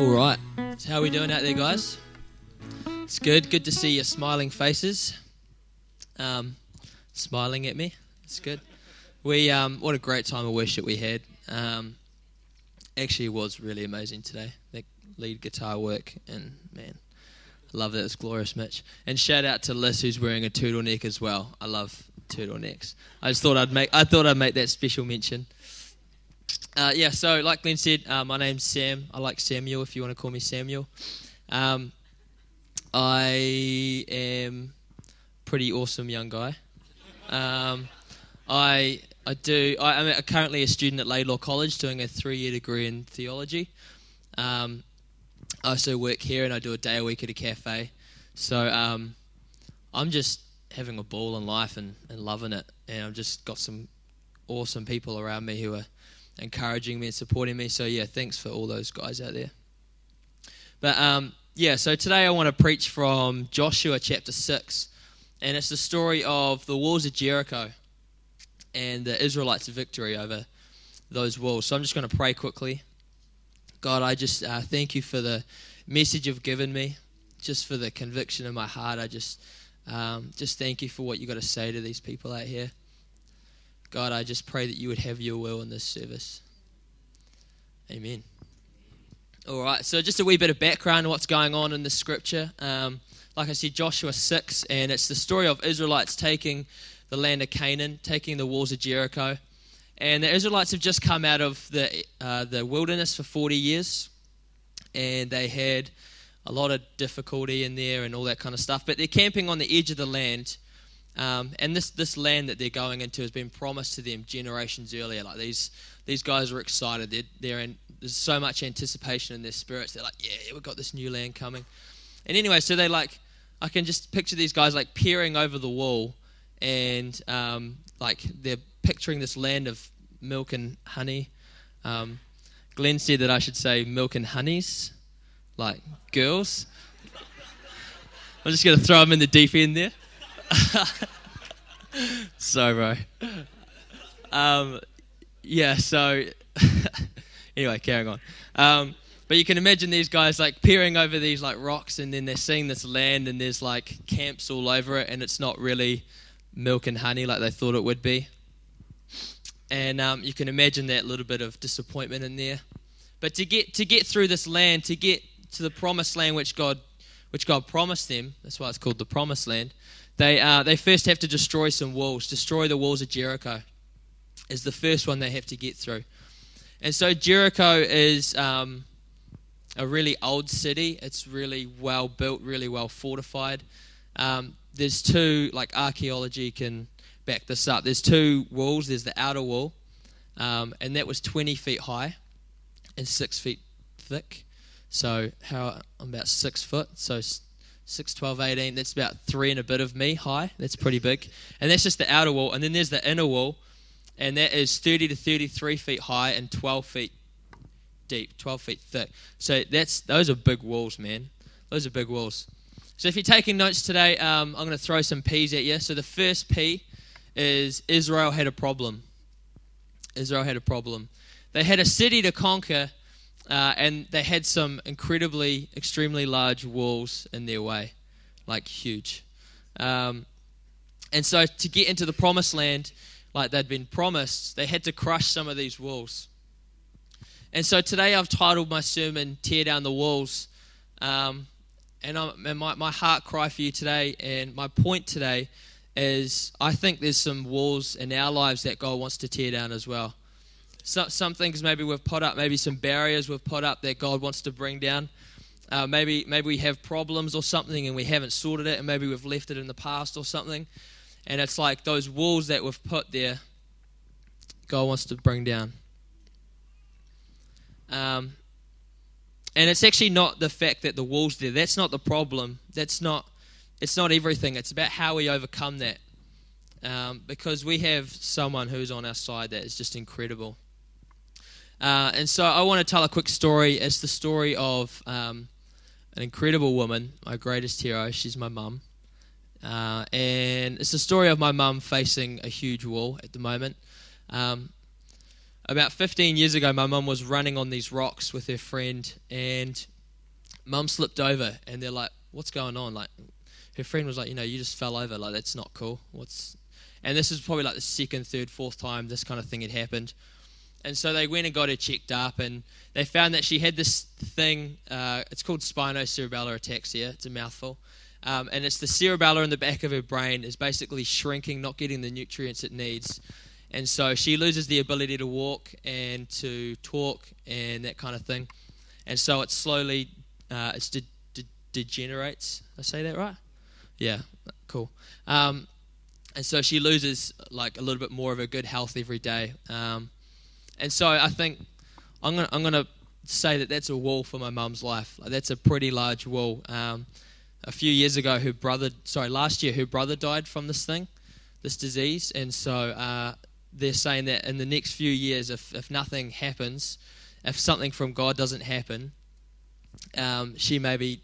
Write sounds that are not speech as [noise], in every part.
All right. So how are we doing out there, guys? It's good. Good to see your smiling faces. Um, smiling at me. It's good. We um, what a great time of worship we had. Um, actually, was really amazing today. That lead guitar work and man, I love that. It's glorious, Mitch. And shout out to Liz who's wearing a turtleneck as well. I love turtlenecks. I just thought I'd make I thought I'd make that special mention. Uh, yeah, so like Glenn said, uh, my name's Sam. I like Samuel if you want to call me Samuel. Um, I am pretty awesome young guy. Um, I I do. I, am currently a student at Laidlaw College doing a three-year degree in theology. Um, I also work here and I do a day a week at a cafe. So um, I'm just having a ball in life and, and loving it. And I've just got some awesome people around me who are encouraging me and supporting me. So yeah, thanks for all those guys out there. But um, yeah, so today I want to preach from Joshua chapter six, and it's the story of the walls of Jericho and the Israelites' victory over those walls. So I'm just going to pray quickly. God, I just uh, thank you for the message you've given me, just for the conviction in my heart. I just um, just thank you for what you got to say to these people out here. God, I just pray that you would have your will in this service. Amen. All right, so just a wee bit of background on what's going on in the scripture. Um, like I said, Joshua 6, and it's the story of Israelites taking the land of Canaan, taking the walls of Jericho. And the Israelites have just come out of the, uh, the wilderness for 40 years, and they had a lot of difficulty in there and all that kind of stuff. But they're camping on the edge of the land um, and this, this land that they're going into has been promised to them generations earlier. Like these, these guys are excited. They're, they're in, there's so much anticipation in their spirits. They're like, yeah, we've got this new land coming. And anyway, so they like, I can just picture these guys like peering over the wall and um, like they're picturing this land of milk and honey. Um, Glenn said that I should say milk and honeys, like girls. [laughs] I'm just going to throw them in the deep end there. [laughs] Sorry, bro. Um, yeah, so [laughs] anyway, carrying on. Um, but you can imagine these guys like peering over these like rocks, and then they're seeing this land, and there's like camps all over it, and it's not really milk and honey like they thought it would be. And um, you can imagine that little bit of disappointment in there. But to get to get through this land, to get to the promised land which God which God promised them, that's why it's called the promised land they, uh, they first have to destroy some walls, destroy the walls of Jericho, is the first one they have to get through. And so Jericho is um, a really old city. It's really well built, really well fortified. Um, there's two, like archaeology can back this up. There's two walls. There's the outer wall, um, and that was 20 feet high and six feet thick. So how I'm about six foot. So 6, 12, 18. That's about three and a bit of me high. That's pretty big. And that's just the outer wall. And then there's the inner wall, and that is 30 to 33 feet high and 12 feet deep, 12 feet thick. So that's those are big walls, man. Those are big walls. So if you're taking notes today, um, I'm going to throw some P's at you. So the first P is Israel had a problem. Israel had a problem. They had a city to conquer uh, and they had some incredibly, extremely large walls in their way, like huge. Um, and so to get into the promised land, like they'd been promised, they had to crush some of these walls. And so today I've titled my sermon "Tear Down the Walls," um, and, and my, my heart cry for you today, and my point today is I think there's some walls in our lives that God wants to tear down as well. So, some things maybe we've put up, maybe some barriers we've put up that God wants to bring down. Uh, maybe maybe we have problems or something and we haven't sorted it, and maybe we've left it in the past or something. And it's like those walls that we've put there, God wants to bring down. Um, and it's actually not the fact that the walls there. That's not the problem. That's not. It's not everything. It's about how we overcome that. Um, because we have someone who's on our side that is just incredible. Uh, and so I want to tell a quick story. It's the story of um, an incredible woman, my greatest hero. She's my mum. Uh, and it's the story of my mum facing a huge wall at the moment. Um, about 15 years ago, my mum was running on these rocks with her friend, and mum slipped over, and they're like, "What's going on?" Like, her friend was like, "You know, you just fell over. Like, that's not cool. What's?" And this is probably like the second, third, fourth time this kind of thing had happened. And so they went and got her checked up, and they found that she had this thing. Uh, it's called spinocerebellar ataxia. It's a mouthful. Um, and it's the cerebellum in the back of her brain is basically shrinking, not getting the nutrients it needs. And so she loses the ability to walk and to talk and that kind of thing. And so it slowly uh, it's de- de- degenerates. I say that right? Yeah, cool. Um, and so she loses like a little bit more of her good health every day. Um, and so I think I'm gonna I'm gonna say that that's a wall for my mum's life. Like that's a pretty large wall. Um, a few years ago, her brother, sorry, last year, her brother died from this thing, this disease, and so uh, they're saying that in the next few years, if if nothing happens, if something from God doesn't happen, um, she may be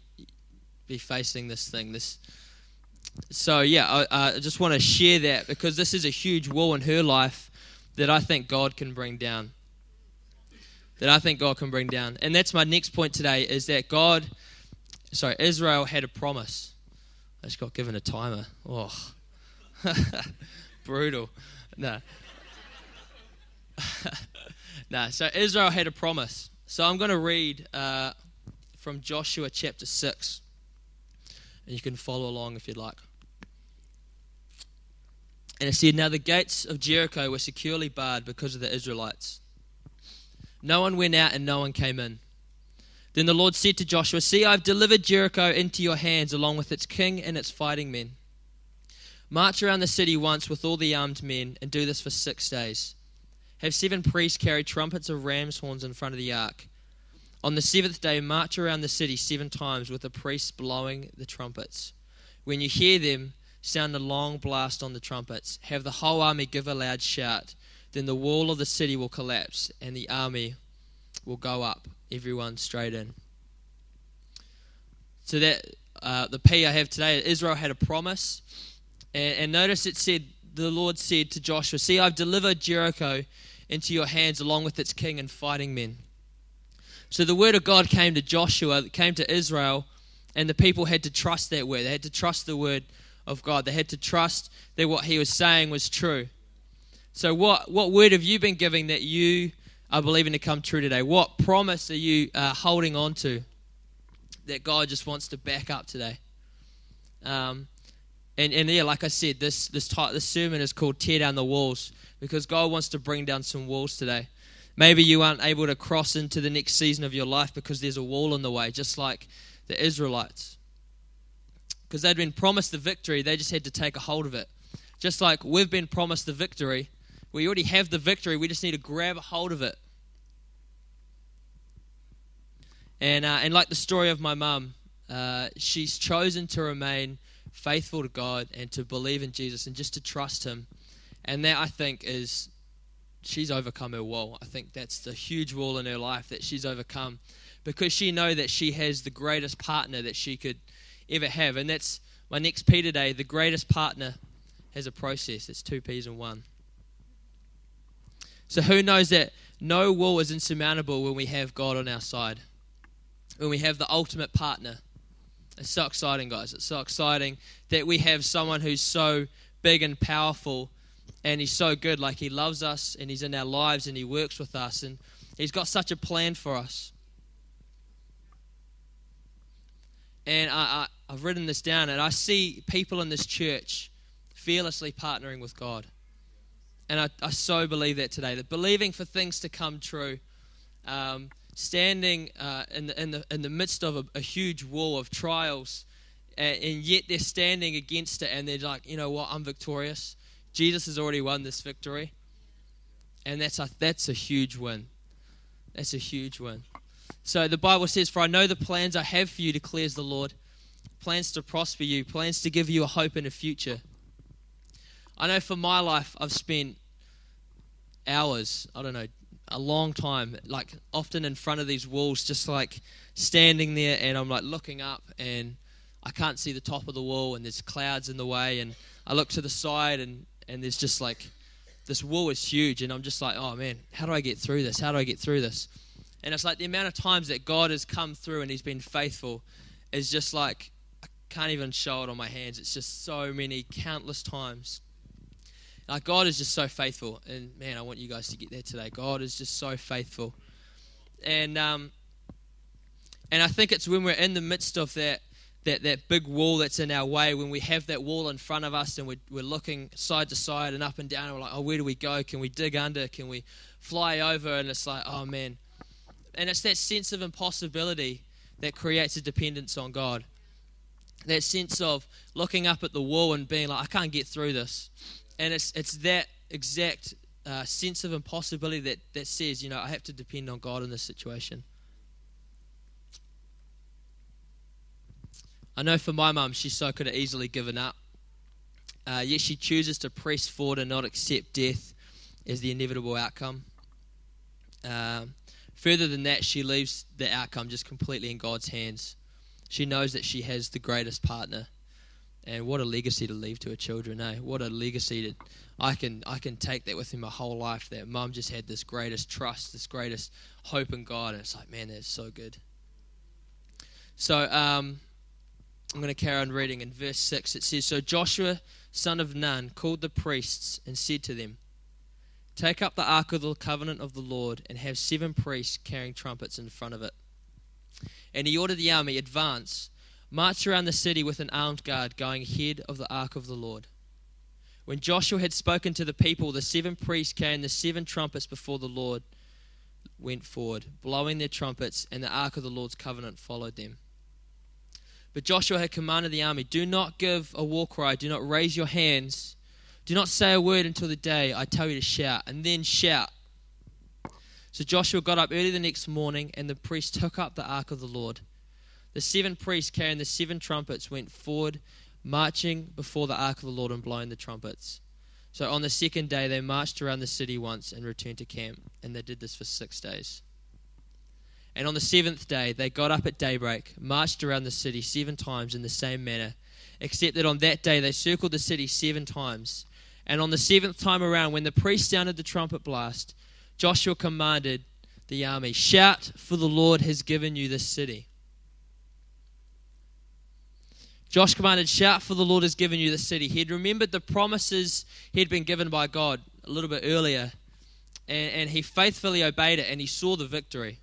be facing this thing. This. So yeah, I, I just want to share that because this is a huge wall in her life that I think God can bring down. That I think God can bring down, and that's my next point today: is that God sorry, Israel had a promise. I just got given a timer. Oh, [laughs] brutal. No. [laughs] no, so Israel had a promise. So I'm going to read uh, from Joshua chapter 6. And you can follow along if you'd like. And it said, Now the gates of Jericho were securely barred because of the Israelites. No one went out and no one came in. Then the Lord said to Joshua, See, I've delivered Jericho into your hands, along with its king and its fighting men. March around the city once with all the armed men, and do this for six days. Have seven priests carry trumpets of ram's horns in front of the ark. On the seventh day, march around the city seven times with the priests blowing the trumpets. When you hear them, sound a long blast on the trumpets. Have the whole army give a loud shout. Then the wall of the city will collapse, and the army will go up everyone straight in. So that uh, the P I have today, Israel had a promise, and, and notice it said the Lord said to Joshua, "See, I've delivered Jericho into your hands, along with its king and fighting men." So the word of God came to Joshua, came to Israel, and the people had to trust that word. They had to trust the word of God. They had to trust that what He was saying was true. So, what what word have you been giving that you are believing to come true today? What promise are you uh, holding on to that God just wants to back up today? Um, and, and yeah, like I said, this this type, this sermon is called "Tear Down the Walls" because God wants to bring down some walls today. Maybe you aren't able to cross into the next season of your life because there's a wall in the way, just like the Israelites. Because they'd been promised the victory, they just had to take a hold of it. Just like we've been promised the victory, we already have the victory. We just need to grab a hold of it. And, uh, and like the story of my mum, uh, she's chosen to remain faithful to God and to believe in Jesus and just to trust Him. And that, I think, is she's overcome her wall. I think that's the huge wall in her life that she's overcome because she know that she has the greatest partner that she could ever have. And that's my next P today. The greatest partner has a process. It's two P's in one. So who knows that no wall is insurmountable when we have God on our side, when we have the ultimate partner. It's so exciting, guys. It's so exciting that we have someone who's so big and powerful and he's so good. Like he loves us and he's in our lives and he works with us and he's got such a plan for us. And I, I, I've written this down and I see people in this church fearlessly partnering with God. And I, I so believe that today, that believing for things to come true, um, standing uh, in, the, in, the, in the midst of a, a huge wall of trials, and, and, yet they're standing against it, and they're like, you know what, I'm victorious. Jesus has already won this victory. And that's a, that's a huge win. That's a huge win. So the Bible says, For I know the plans I have for you, declares the Lord plans to prosper you, plans to give you a hope and a future. I know for my life, I've spent hours, I don't know, a long time, like often in front of these walls, just like standing there and I'm like looking up and I can't see the top of the wall and there's clouds in the way and I look to the side and, and there's just like this wall is huge, and I'm just like, oh man, how do I get through this? How do I get through this? And it's like the amount of times that God has come through and He's been faithful is just like can't even show it on my hands. It's just so many, countless times. Like God is just so faithful, and man, I want you guys to get there today. God is just so faithful, and um, and I think it's when we're in the midst of that that, that big wall that's in our way, when we have that wall in front of us and we're, we're looking side to side and up and down, and we're like, oh, where do we go? Can we dig under? Can we fly over? And it's like, oh man. And it's that sense of impossibility that creates a dependence on God. That sense of looking up at the wall and being like, I can't get through this. And it's, it's that exact uh, sense of impossibility that, that says, you know, I have to depend on God in this situation. I know for my mum, she so could have easily given up. Uh, yet she chooses to press forward and not accept death as the inevitable outcome. Um, further than that, she leaves the outcome just completely in God's hands. She knows that she has the greatest partner. And what a legacy to leave to her children, eh? What a legacy that I can I can take that with me my whole life. That mum just had this greatest trust, this greatest hope in God, and it's like, man, that's so good. So, um, I'm going to carry on reading. In verse 6, it says So Joshua, son of Nun, called the priests and said to them, Take up the ark of the covenant of the Lord and have seven priests carrying trumpets in front of it. And he ordered the army, Advance, march around the city with an armed guard going ahead of the ark of the Lord. When Joshua had spoken to the people, the seven priests carrying the seven trumpets before the Lord went forward, blowing their trumpets, and the ark of the Lord's covenant followed them. But Joshua had commanded the army do not give a war cry, do not raise your hands, do not say a word until the day I tell you to shout, and then shout. So Joshua got up early the next morning, and the priests took up the ark of the Lord. The seven priests carrying the seven trumpets went forward, marching before the ark of the Lord and blowing the trumpets. So on the second day, they marched around the city once and returned to camp, and they did this for six days. And on the seventh day, they got up at daybreak, marched around the city seven times in the same manner, except that on that day they circled the city seven times. And on the seventh time around, when the priest sounded the trumpet blast, Joshua commanded the army, Shout, for the Lord has given you this city. Josh commanded, Shout, for the Lord has given you the city. He had remembered the promises he had been given by God a little bit earlier, and, and he faithfully obeyed it, and he saw the victory.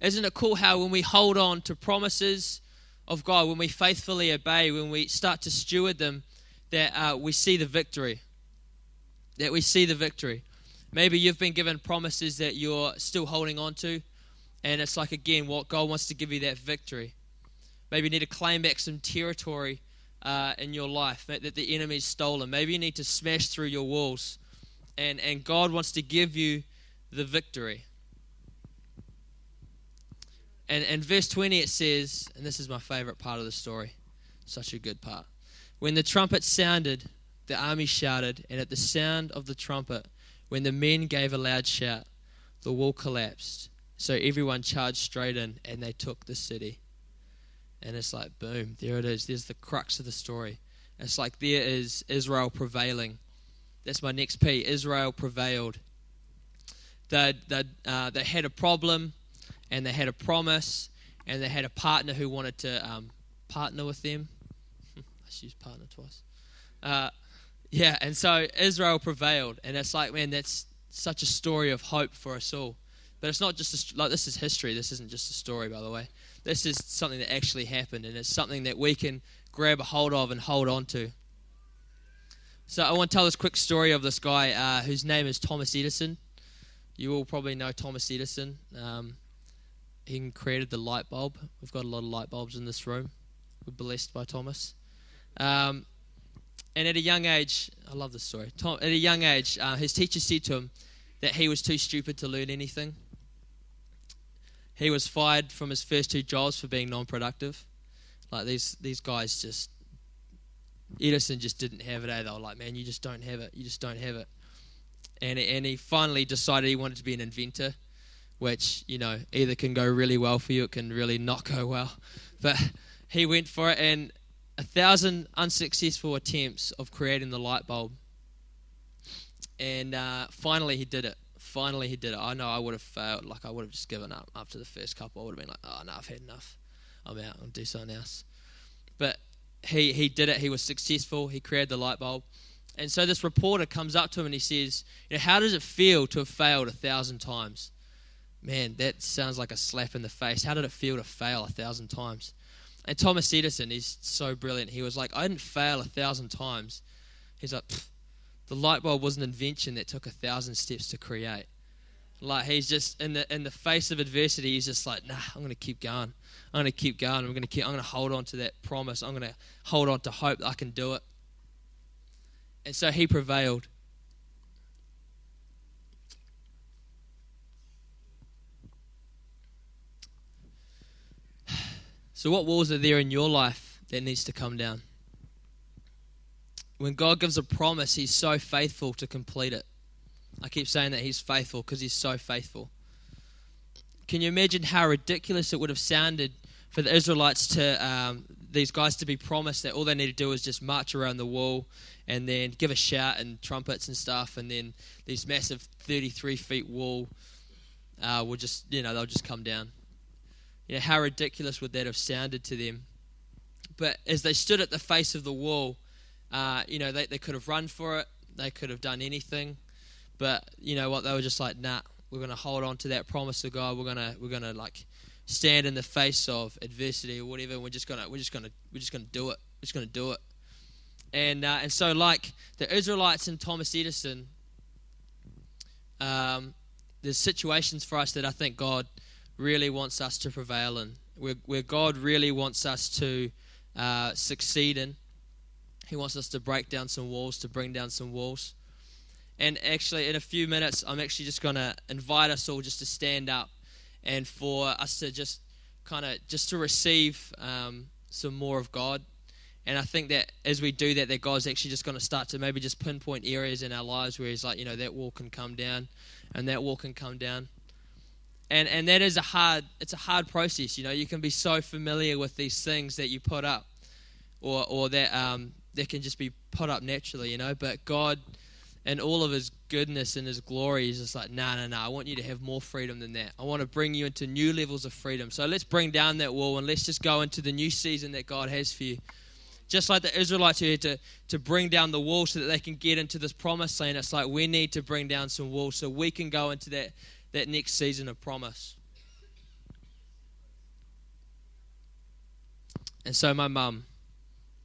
Isn't it cool how when we hold on to promises of God, when we faithfully obey, when we start to steward them, that uh, we see the victory? That we see the victory. Maybe you've been given promises that you're still holding on to, and it's like, again, what God wants to give you that victory. Maybe you need to claim back some territory uh, in your life that the enemy's stolen. Maybe you need to smash through your walls, and, and God wants to give you the victory. And in verse 20 it says, and this is my favorite part of the story, such a good part. When the trumpet sounded, the army shouted, and at the sound of the trumpet, when the men gave a loud shout, the wall collapsed. So everyone charged straight in, and they took the city. And it's like, boom, there it is. There's the crux of the story. It's like there is Israel prevailing. That's my next P. Israel prevailed. They, they, uh, they had a problem and they had a promise, and they had a partner who wanted to um, partner with them. [laughs] I used partner twice. Uh, yeah, and so Israel prevailed, and it's like, man, that's such a story of hope for us all. But it's not just a, like this is history. This isn't just a story, by the way. This is something that actually happened, and it's something that we can grab a hold of and hold on to. So I want to tell this quick story of this guy uh, whose name is Thomas Edison. You all probably know Thomas Edison. Um, he created the light bulb. We've got a lot of light bulbs in this room. We're blessed by Thomas. Um, and at a young age, I love this story. Tom, at a young age, uh, his teacher said to him that he was too stupid to learn anything. He was fired from his first two jobs for being non-productive. Like these these guys just Edison just didn't have it. Eh? They were like, man, you just don't have it. You just don't have it. And and he finally decided he wanted to be an inventor which, you know, either can go really well for you, it can really not go well. But he went for it, and a thousand unsuccessful attempts of creating the light bulb. and uh, finally he did it. Finally he did it. I know I would have failed. Like I would have just given up after the first couple. I would have been like, oh no, I've had enough. I'm out. I'll do something else. But he he did it. He was successful. He created the light bulb. And so this reporter comes up to him and he says, you know, how does it feel to have failed a thousand times? Man, that sounds like a slap in the face. How did it feel to fail a thousand times? And Thomas Edison, he's so brilliant. He was like, I didn't fail a thousand times. He's like, the light bulb was an invention that took a thousand steps to create. Like he's just in the in the face of adversity, he's just like, nah, I'm gonna keep going. I'm gonna keep going. I'm gonna keep. I'm gonna hold on to that promise. I'm gonna hold on to hope that I can do it. And so he prevailed. So, what walls are there in your life that needs to come down? When God gives a promise, He's so faithful to complete it. I keep saying that He's faithful because He's so faithful. Can you imagine how ridiculous it would have sounded for the Israelites to, um, these guys to be promised that all they need to do is just march around the wall and then give a shout and trumpets and stuff, and then this massive 33 feet wall uh, will just, you know, they'll just come down. You know, how ridiculous would that have sounded to them? But as they stood at the face of the wall, uh, you know, they, they could have run for it, they could have done anything. But you know what? They were just like, nah, we're going to hold on to that promise of God. We're going to, we're going to like stand in the face of adversity or whatever. we're just going to, we're just going to, we're just going to do it. We're just going to do it. And, uh, and so, like the Israelites and Thomas Edison, um, there's situations for us that I think God really wants us to prevail in, where, where God really wants us to uh, succeed in. He wants us to break down some walls, to bring down some walls. And actually, in a few minutes, I'm actually just going to invite us all just to stand up and for us to just kind of just to receive um, some more of God. And I think that as we do that, that God's actually just going to start to maybe just pinpoint areas in our lives where He's like, you know, that wall can come down, and that wall can come down and and that is a hard it's a hard process you know. You can be so familiar with these things that you put up or or that um that can just be put up naturally you know. But god and all of his goodness and his glory is just like no no no i want you to have more freedom than that. I want to bring you into new levels of freedom. So let's bring down that wall and let's just go into the new season that god has for you. Just like the Israelites who had to, to bring down the wall so that they can get into this promised land, it's like we need to bring down some walls so we can go into that that next season of promise. And so my mum,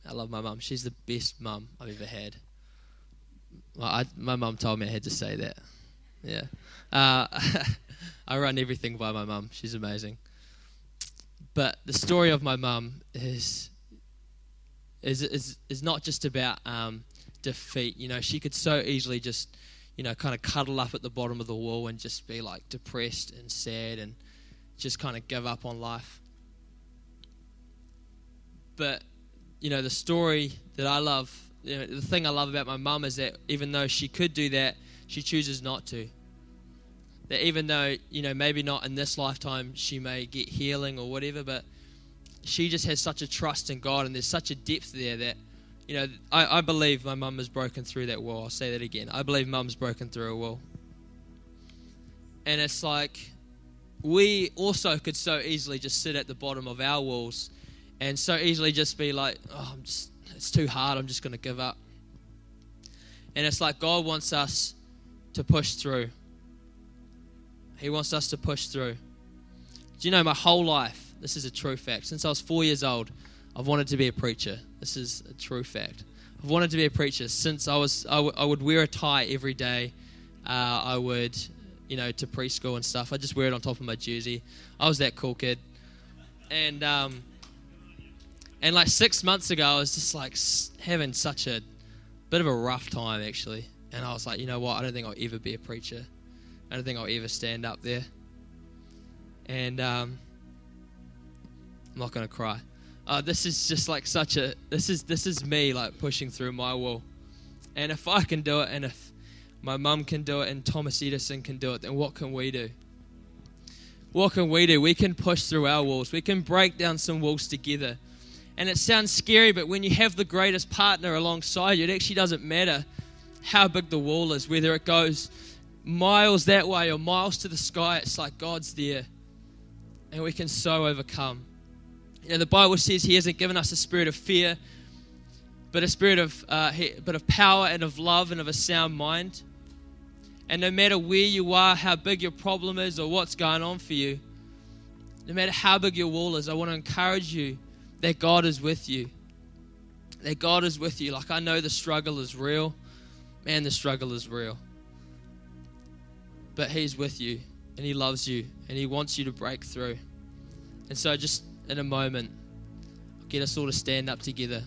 I love my mum. She's the best mum I've ever had. Well, I, my mum told me I had to say that. Yeah. Uh, [laughs] I run everything by my mum. She's amazing. But the story of my mum is, is, is, is not just about um, defeat. You know, she could so easily just you know, kind of cuddle up at the bottom of the wall and just be like depressed and sad and just kind of give up on life. But, you know, the story that I love, you know, the thing I love about my mum is that even though she could do that, she chooses not to. That even though, you know, maybe not in this lifetime she may get healing or whatever, but she just has such a trust in God and there's such a depth there that you know, I, I believe my mum has broken through that wall. I'll say that again. I believe mum's broken through a wall. And it's like we also could so easily just sit at the bottom of our walls and so easily just be like, oh, I'm just, it's too hard. I'm just going to give up. And it's like God wants us to push through. He wants us to push through. Do you know my whole life? This is a true fact. Since I was four years old, I've wanted to be a preacher. This is a true fact. I've wanted to be a preacher since I was. I, w- I would wear a tie every day. Uh, I would, you know, to preschool and stuff. I just wear it on top of my jersey. I was that cool kid, and um, and like six months ago, I was just like having such a bit of a rough time actually, and I was like, you know what? I don't think I'll ever be a preacher. I don't think I'll ever stand up there. And um, I'm not to cry uh, this is just like such a this is this is me like pushing through my wall and if i can do it and if my mum can do it and thomas edison can do it then what can we do what can we do we can push through our walls we can break down some walls together and it sounds scary but when you have the greatest partner alongside you it actually doesn't matter how big the wall is, whether it goes miles that way or miles to the sky, it's like God's there. And we can so overcome. You know, the Bible says He hasn't given us a spirit of fear, but a spirit of, uh, but of power and of love and of a sound mind. And no matter where you are, how big your problem is, or what's going on for you, no matter how big your wall is, I want to encourage you that God is with you. That God is with you. Like, I know the struggle is real. Man, the struggle is real. But He's with you, and He loves you, and He wants you to break through. And so, just in a moment, get us all to stand up together.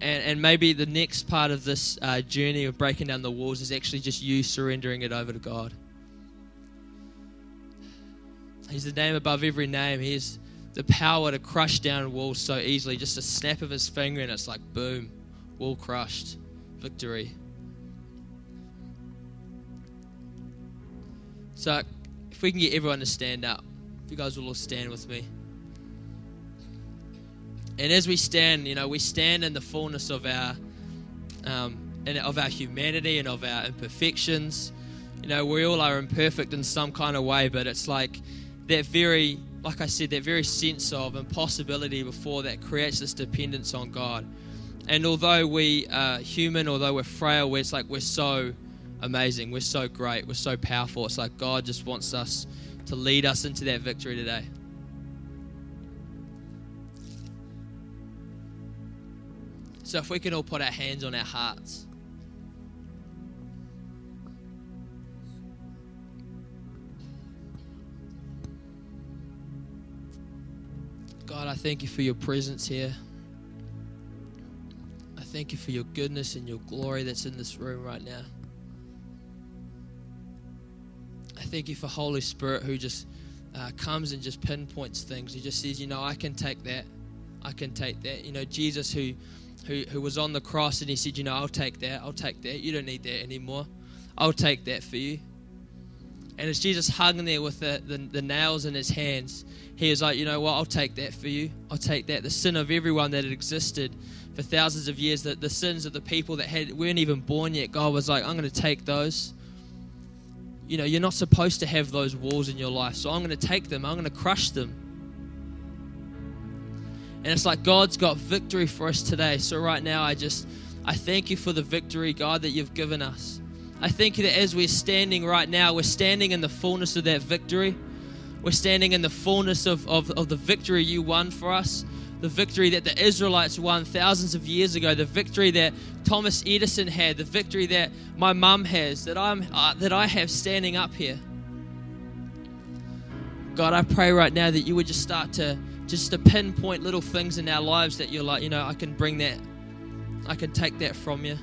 And, and maybe the next part of this uh, journey of breaking down the walls is actually just you surrendering it over to God. He's the name above every name. He has the power to crush down walls so easily. Just a snap of his finger, and it's like boom, wall crushed, victory. So, if we can get everyone to stand up, if you guys will all stand with me. And as we stand, you know, we stand in the fullness of our, um, and of our humanity and of our imperfections. You know, we all are imperfect in some kind of way, but it's like that very, like I said, that very sense of impossibility before that creates this dependence on God. And although we are human, although we're frail, it's like we're so amazing, we're so great, we're so powerful. It's like God just wants us to lead us into that victory today. So if we can all put our hands on our hearts. God, I thank you for your presence here. I thank you for your goodness and your glory that's in this room right now. Thank you for Holy Spirit who just uh, comes and just pinpoints things. He just says, you know, I can take that. I can take that. You know, Jesus who, who, who was on the cross and he said, you know, I'll take that. I'll take that. You don't need that anymore. I'll take that for you. And as Jesus hung there with the, the, the, nails in his hands, he was like, you know what, I'll take that for you. I'll take that. The sin of everyone that had existed for thousands of years, the, the sins of the people that had weren't even born yet, God was like, I'm going to take those. You know, you're not supposed to have those walls in your life, so I'm going to take them, I'm going to crush them. And it's like God's got victory for us today. So right now, I just, I thank you for the victory, God, that you've given us. I thank you that as we're standing right now, we're standing in the fullness of that victory. We're standing in the fullness of, of, of the victory you won for us, the victory that the Israelites won thousands of years ago, the victory that Thomas Edison had, the victory that my mum has, that, I'm, uh, that I have standing up here. God, I pray right now that you would just start to just to pinpoint little things in our lives that you're like, you know, I can bring that, I can take that from you.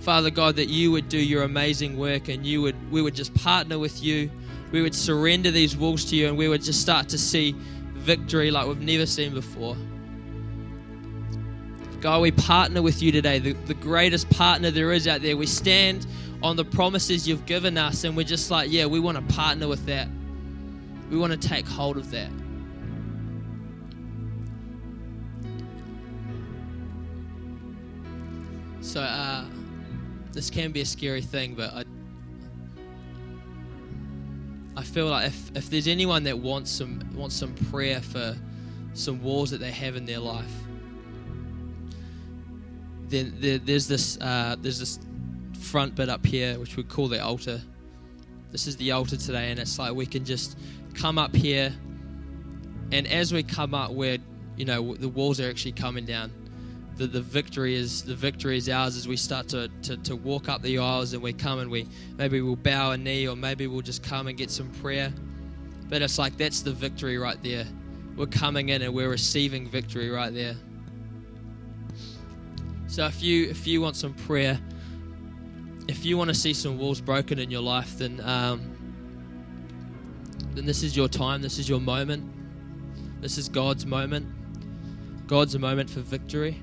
Father God, that you would do your amazing work and you would we would just partner with you. We would surrender these walls to you and we would just start to see victory like we've never seen before. God, we partner with you today, the, the greatest partner there is out there. We stand on the promises you've given us and we're just like, yeah, we want to partner with that. We want to take hold of that. So, uh, this can be a scary thing, but I, feel like if, if there's anyone that wants some wants some prayer for some walls that they have in their life, then there, there's this uh, there's this front bit up here which we call the altar. This is the altar today, and it's like we can just come up here, and as we come up, we're you know the walls are actually coming down the, the victory is the victory is ours as we start to, to, to walk up the aisles and we come and we maybe we'll bow a knee or maybe we'll just come and get some prayer. But it's like that's the victory right there. We're coming in and we're receiving victory right there. So if you if you want some prayer, if you want to see some walls broken in your life, then um, then this is your time. This is your moment. This is God's moment. God's a moment for victory.